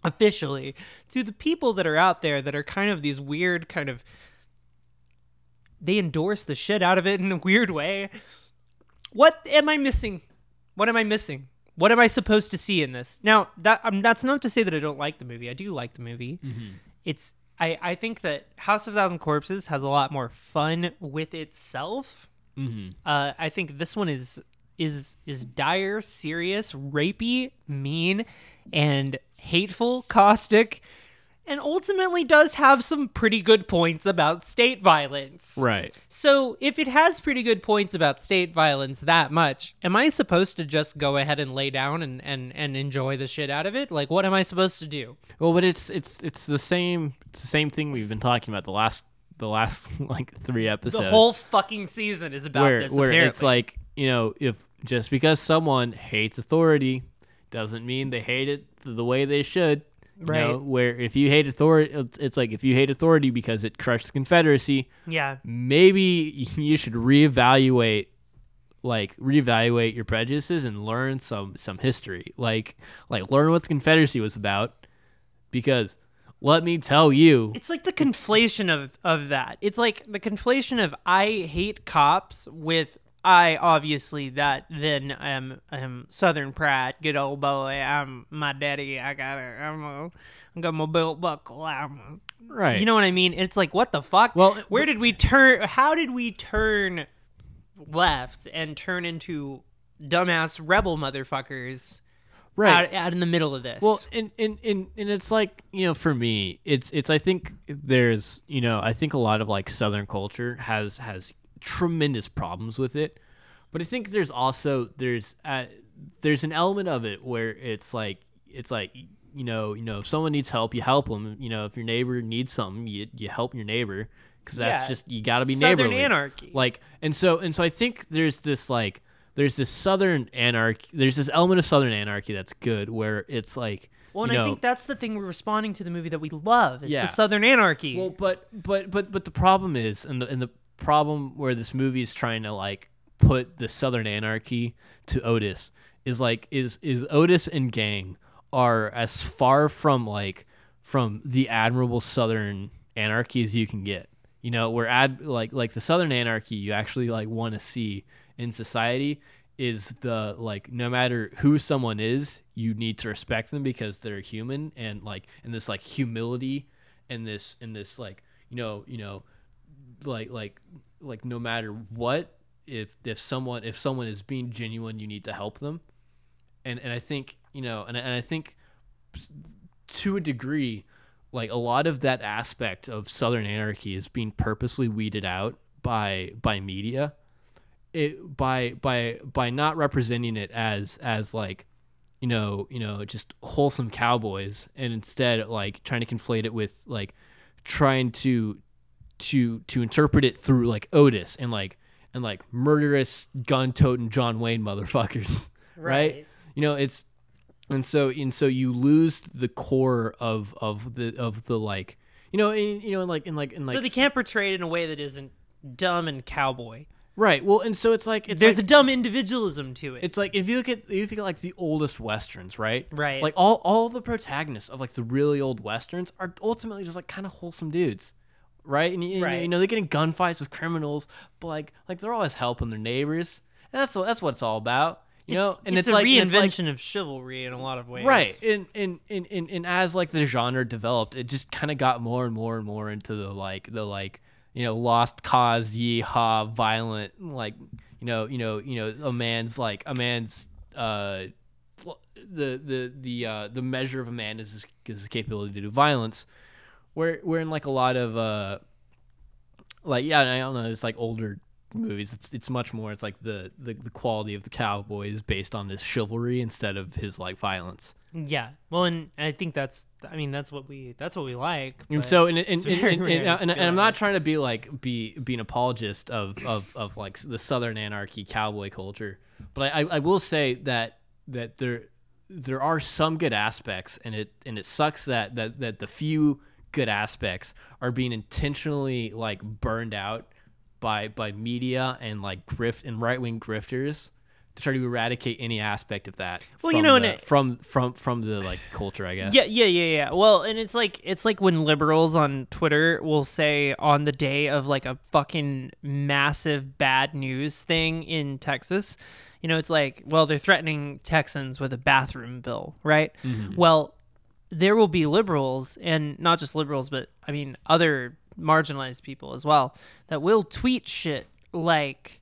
officially to the people that are out there that are kind of these weird kind of they endorse the shit out of it in a weird way. What am I missing? What am I missing? What am I supposed to see in this? Now, that um, that's not to say that I don't like the movie. I do like the movie. It's I I think that House of Thousand Corpses has a lot more fun with itself. Mm-hmm. Uh, I think this one is is is dire, serious, rapey, mean, and hateful, caustic, and ultimately does have some pretty good points about state violence. Right. So, if it has pretty good points about state violence that much, am I supposed to just go ahead and lay down and, and, and enjoy the shit out of it? Like, what am I supposed to do? Well, but it's it's it's the same it's the same thing we've been talking about the last the last like three episodes. The whole fucking season is about where this. where apparently. it's like you know if just because someone hates authority doesn't mean they hate it the way they should. You know, Right. where if you hate authority, it's- it's like if you hate authority because it crushed the Confederacy, yeah, maybe you should reevaluate like reevaluate your prejudices and learn some some history like like learn what the confederacy was about because let me tell you it's like the conflation of of that. It's like the conflation of I hate cops with I obviously that then am am Southern pride, good old boy. I'm my daddy. I got a, I'm a, I got my belt buckle. I'm a, right You know what I mean? It's like what the fuck? Well, where did we turn? How did we turn left and turn into dumbass rebel motherfuckers right out, out in the middle of this? Well, and, and and and it's like you know, for me, it's it's. I think there's you know, I think a lot of like Southern culture has has tremendous problems with it, but I think there's also there's uh, there's an element of it where it's like it's like you know you know if someone needs help, you help them. You know, if your neighbor needs something, you you help your neighbor because that's Yeah. just you got to be Southern neighborly. anarchy. Like, and so and so, I think there's this like there's this southern anarchy. There's this element of southern anarchy that's good, where it's like, Well, and you I think that's the thing we're responding to the movie that we love is Yeah. the Southern Anarchy. well, but but but but the problem is, and the and the problem where this movie is trying to like put the southern anarchy to Otis is like is is Otis and gang are as far from like from the admirable southern anarchy as you can get. You know, where ad like like the southern anarchy you actually like want to see in society is the like no matter who someone is, you need to respect them because they're human and like and this like humility and this and this like you know you know like like like no matter what if if someone if someone is being genuine, you need to help them. And and I think you know, and and I think to a degree, like a lot of that aspect of Southern anarchy is being purposely weeded out by by media. It by by by not representing it as as like you know you know just wholesome cowboys and instead like trying to conflate it with like trying to to to interpret it through like Otis and like and like murderous gun toting John Wayne motherfuckers right. Right. you know it's and so and so you lose the core of of the of the like you know in, you know in like in like in like so they can't portray it in a way that isn't dumb and cowboy. right well and so it's like it's There's like, a dumb individualism to it. it's like if you look at if you think of like the oldest westerns right Right. like all all the protagonists of like the really old westerns are ultimately just like kind of wholesome dudes right and, you, Right. you know they get in gunfights with criminals but like like they're always helping their neighbors and that's what that's what it's all about you know and it's, it's, a it's like- reinvention of chivalry in a lot of ways. Right. And and, and, and and as like the genre developed, it just kind of got more and more and more into the like the like, you know, lost cause yeehaw violent like, you know, you know, you know, a man's like a man's uh the the the uh the measure of a man is his, is his capability to do violence. Where where in like a lot of uh like yeah, I don't know, it's like older movies. It's it's much more. It's like the, the the quality of the cowboy is based on his chivalry instead of his like violence. Yeah. Well, and I think that's. I mean, that's what we. That's what we like. And so, and and, and, and, and, and, I'm not trying to be like be be an apologist of of, of like the Southern anarchy cowboy culture, but I, I, I will say that that there there are some good aspects, and it and it sucks that that that the few good aspects are being intentionally like burned out by by media and like grift and right wing grifters to try to eradicate any aspect of that. Well, you know, the- it- from from from the like culture, I guess. Yeah, yeah, yeah, yeah. Well, and it's like it's like when liberals on Twitter will say on the day of like a fucking massive bad news thing in Texas, you know, it's like, well, they're threatening Texans with a bathroom bill, right? Mm-hmm. Well, there will be liberals and not just liberals, but I mean other marginalized people as well that will tweet shit like,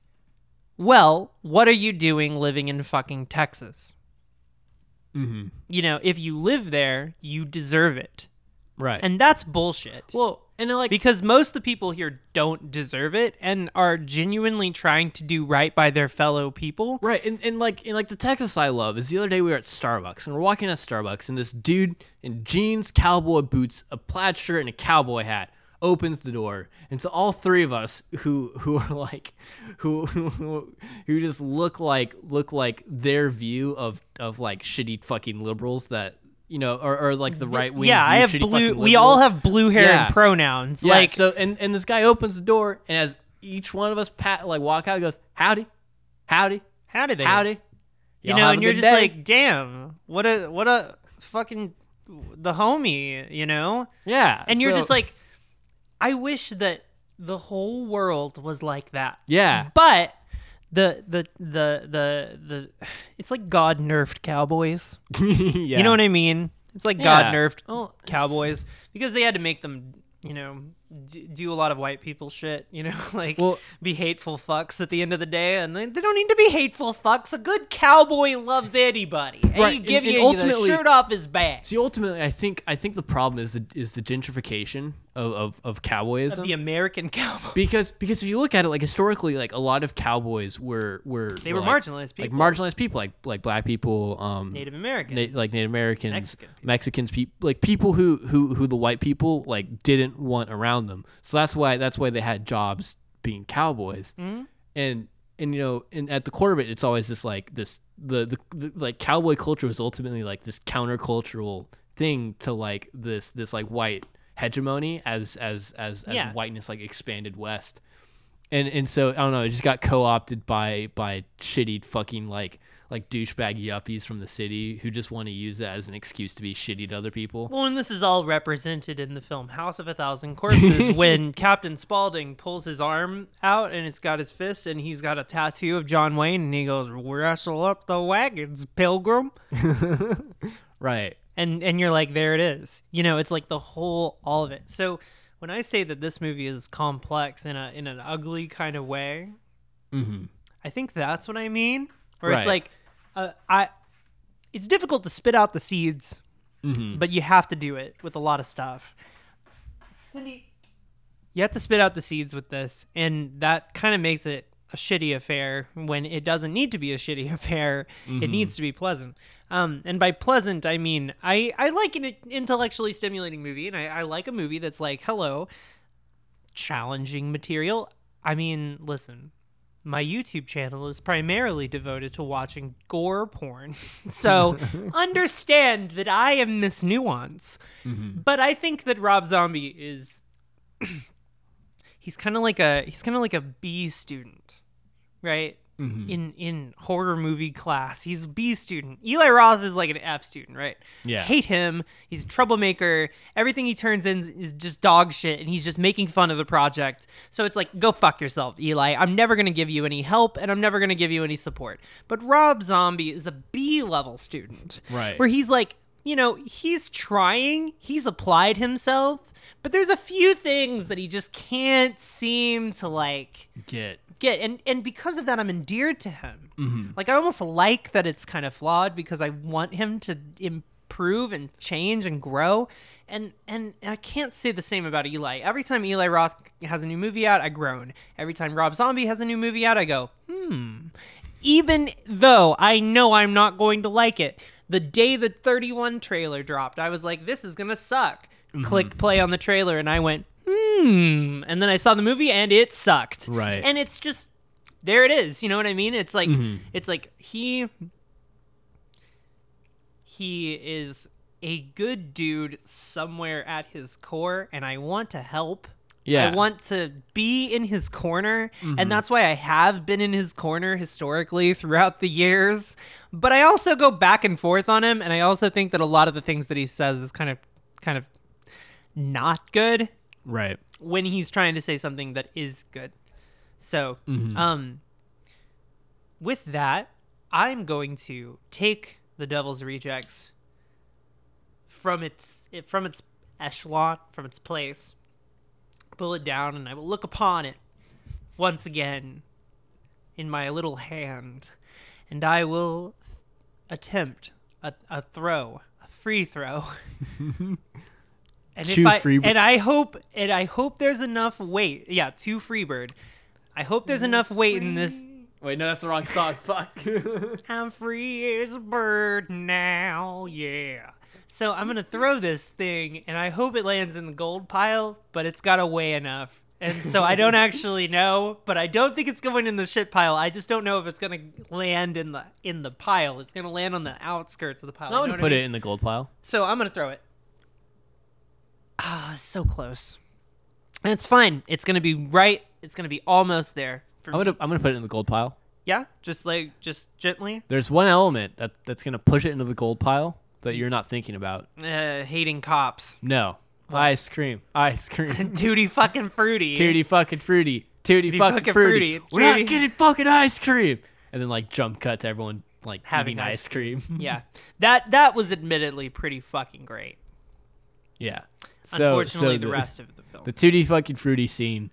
"Well, what are you doing living in fucking Texas?" Mm-hmm. You know, if you live there, you deserve it. Right. And that's bullshit. well, and like because most of the people here don't deserve it and are genuinely trying to do right by their fellow people. Right, and, and like and like the Texas I love is the other day we were at Starbucks and we're walking at Starbucks and this dude in jeans, cowboy boots, a plaid shirt, and a cowboy hat opens the door, and so all three of us who who are like who who, who just look like look like their view of of like shitty fucking liberals that you know or, or like the right wing. Yeah, I have blue. We all have blue hair Yeah. and pronouns. Yeah, like, so and and this guy opens the door and as each one of us pat like walk out, he goes howdy, howdy, howdy, they? howdy. You Y'all know, and you're just day. like, damn, what a what a fucking the homie. You know, yeah, and you're just like, I wish that the whole world was like that. yeah. But the the the the the it's like God nerfed cowboys. yeah. You know what I mean? It's like God Yeah. nerfed Oh, cowboys because they had to make them, you know, d- do a lot of white people shit, you know, like Well- be hateful fucks at the end of the day, and they, they don't need to be hateful fucks. A good cowboy loves anybody. And Right, you and- give and you ultimately- the shirt off his back. See, ultimately, I think I think the problem is the is the gentrification of of, of cowboyism. The American cowboy. because because if you look at it like historically, like a lot of cowboys were were They were like, marginalized like people. marginalized people, like like black people, um, Native Americans. Na- like Native Americans, Mexican people. Mexicans, people like people who who who the white people like didn't want around them. So that's why that's why they had jobs being cowboys. Mhm. And and you know, and at the core of it, it's always this like this the, the, the like cowboy culture was ultimately like this countercultural thing to like this this like white hegemony as as as as Yeah. whiteness like expanded west. And and so I don't know, it just got co-opted by by shitty fucking like like douchebag yuppies from the city who just want to use that as an excuse to be shitty to other people. Well, and this is all represented in the film House of a Thousand Corpses when Captain Spaulding pulls his arm out and it's got his fist and he's got a tattoo of John Wayne and he goes, Wrestle up the wagons, pilgrim. Right. And and you're like, there it is. You know, it's like the whole all of it. So when I say that this movie is complex in a in an ugly kind of way, Mm-hmm. I think that's what I mean. Where Right. it's like, uh, I, it's difficult to spit out the seeds, Mm-hmm. but you have to do it with a lot of stuff. Cindy, you have to spit out the seeds with this, and that kind of makes it a shitty affair when it doesn't need to be a shitty affair. It needs to be pleasant. Um, and by pleasant, I mean I, I like an intellectually stimulating movie, and I, I like a movie that's like, hello, challenging material. I mean, listen, my YouTube channel is primarily devoted to watching gore porn. so understand that I am this nuance. But I think that Rob Zombie is he's kind of like a he's kind of like a B student, right? Mm-hmm. In in horror movie class, he's a B student. Eli Roth is like an F student, right? Yeah. hate him. He's a troublemaker. Everything he turns in is just dog shit, and he's just making fun of the project. So it's like, go fuck yourself, Eli. I'm never gonna give you any help, and I'm never gonna give you any support. But Rob Zombie is a B level student, Right. Where he's like, you know, he's trying, he's applied himself, but there's a few things that he just can't seem to like Get. get. And and because of that i'm endeared to him. Like i almost like that it's kind of flawed because i want him to improve and change and grow. And and i can't say the same about eli. Every time eli roth has a new movie out i groan. Every time rob zombie has a new movie out i go hmm. Even though i know i'm not going to like it the day the 31 trailer dropped i was like this is gonna suck click mm-hmm. play on the trailer and i went hmm. And then i saw the movie and it sucked. Right. and it's just there it is. You know what i mean? It's like mm-hmm. it's like he he is a good dude somewhere at his core and i want to help. Yeah. i want to be in his corner and mm-hmm. that's why i have been in his corner historically throughout the years. But i also go back and forth on him and i also think that a lot of the things that he says is kind of kind of not good Right. when he's trying to say something that is good. So, um, with that, I'm going to take the Devil's Rejects from its it, from its echelon, from its place, pull it down, and I will look upon it once again in my little hand, and I will attempt a, a throw, a free throw. And Two if I, free- and I hope and I hope there's enough weight. Yeah, two Freebird. I hope there's enough weight in this. Wait, no, that's the wrong song. Fuck. I'm free as a bird now, yeah. So I'm gonna throw this thing, and I hope it lands in the gold pile, but it's gotta weigh enough. And so I don't actually know, but I don't think it's going in the shit pile. I just don't know if it's gonna land in the in the pile. It's gonna land on the outskirts of the pile. I'm gonna what I put mean? it in the gold pile. So I'm gonna throw it. Ah, so close. And it's fine. It's gonna be right. It's gonna be almost there. For I'm gonna I'm gonna put it in the gold pile. Yeah, just like just gently. There's one element that that's gonna push it into the gold pile that you're not thinking about. Uh, hating cops. No. Ice cream. Ice cream. Tutti fucking fruity. Tutti fucking fruity. Tutti fucking, fucking fruity. fruity. We're not getting fucking ice cream. And then like jump cut to everyone like Having ice ice cream. Yeah, that that was admittedly pretty fucking great. yeah. So, Unfortunately, so the, rest of the film. the tutti fucking fruity scene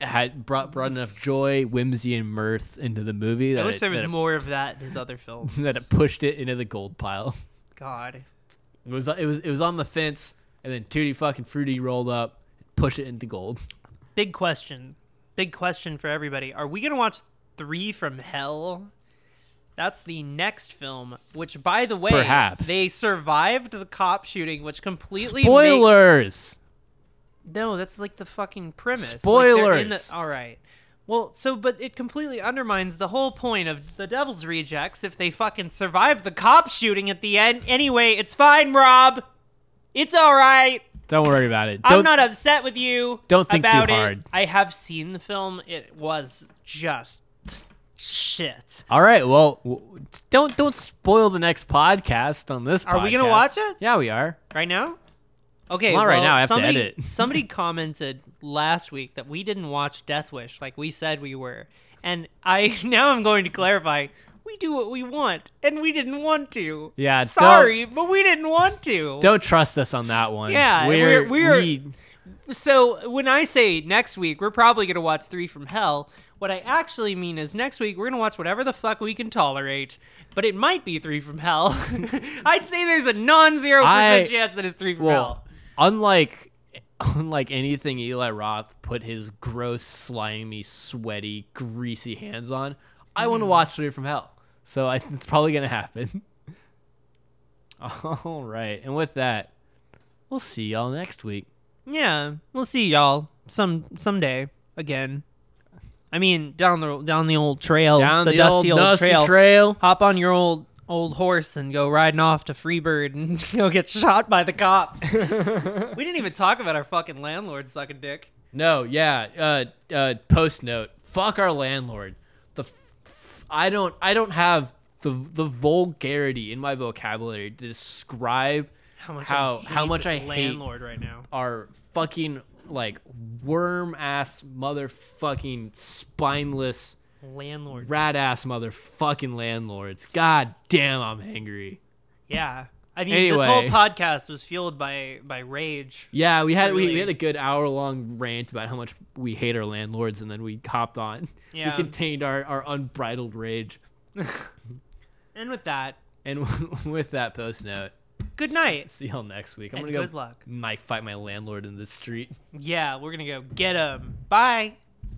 had brought brought enough joy, whimsy, and mirth into the movie that I wish it, there was that it- more of that in his other films. that it pushed it into the gold pile. God. It was it was it was on the fence, and then tutti fucking fruity rolled up, push it into gold. Big question. Big question for everybody. Are we gonna watch Three from Hell? That's the next film, which, by the way, Perhaps. they survived the cop shooting, which completely Spoilers. No, that's like the fucking premise. Like, in the- Spoilers. all right. Well, so but it completely undermines the whole point of the Devil's Rejects if they fucking survive the cop shooting at the end. Anyway, it's fine, Rob. It's all right. Don't worry about it. I'm Don't- upset with you. don't think too about it. hard. I have seen the film. It was just shit. All right. Well, w- don't don't spoil the next podcast on this. Are we gonna podcast. watch it? Yeah, we are. Right now? Okay, Not right now, I have to somebody, edit. somebody commented last week that we didn't watch Death Wish like we said we were. And I now I'm going to clarify. We do what we want, and we didn't want to. Yeah, Sorry, but we didn't want to. Don't trust us on that one. Yeah, we're, we're- we're- we- So when I say next week, we're probably going to watch Three from Hell. What I actually mean is next week we're gonna watch whatever the fuck we can tolerate, but it might be Three from Hell. I'd say there's a non-zero I- percent chance that it's Three from Well, Hell. unlike unlike anything Eli Roth put his gross, slimy, sweaty, greasy hands on, I want to Mm-hmm. watch Three from Hell. So I, it's probably gonna happen. All right, and with that, we'll see y'all next week. Yeah, we'll see y'all some someday again. I mean, down the down the old trail, Down the, the, dusty old, old, dusty trail. trail. Hop on your old old horse and go riding off to Freebird and go get shot by the cops. we didn't even talk about our fucking landlord sucking dick. No, yeah. Uh, uh, post note. Fuck our landlord. The f- f- I don't I don't have the the vulgarity in my vocabulary to describe How much How- I hate how much I hate- landlord right now. our fucking like worm ass motherfucking spineless Landlord. rat ass motherfucking landlords. God damn, I'm angry. Yeah. I mean, this whole podcast was fueled by by rage. Yeah, we had we, we had a good hour long rant about how much we hate our landlords, and then we hopped on. Yeah. We contained our, our unbridled rage. And with that, And with that post note, good night. see y'all next week. I'm And gonna go good luck. knife fight my landlord in the street. Yeah, we're gonna go get him. Bye.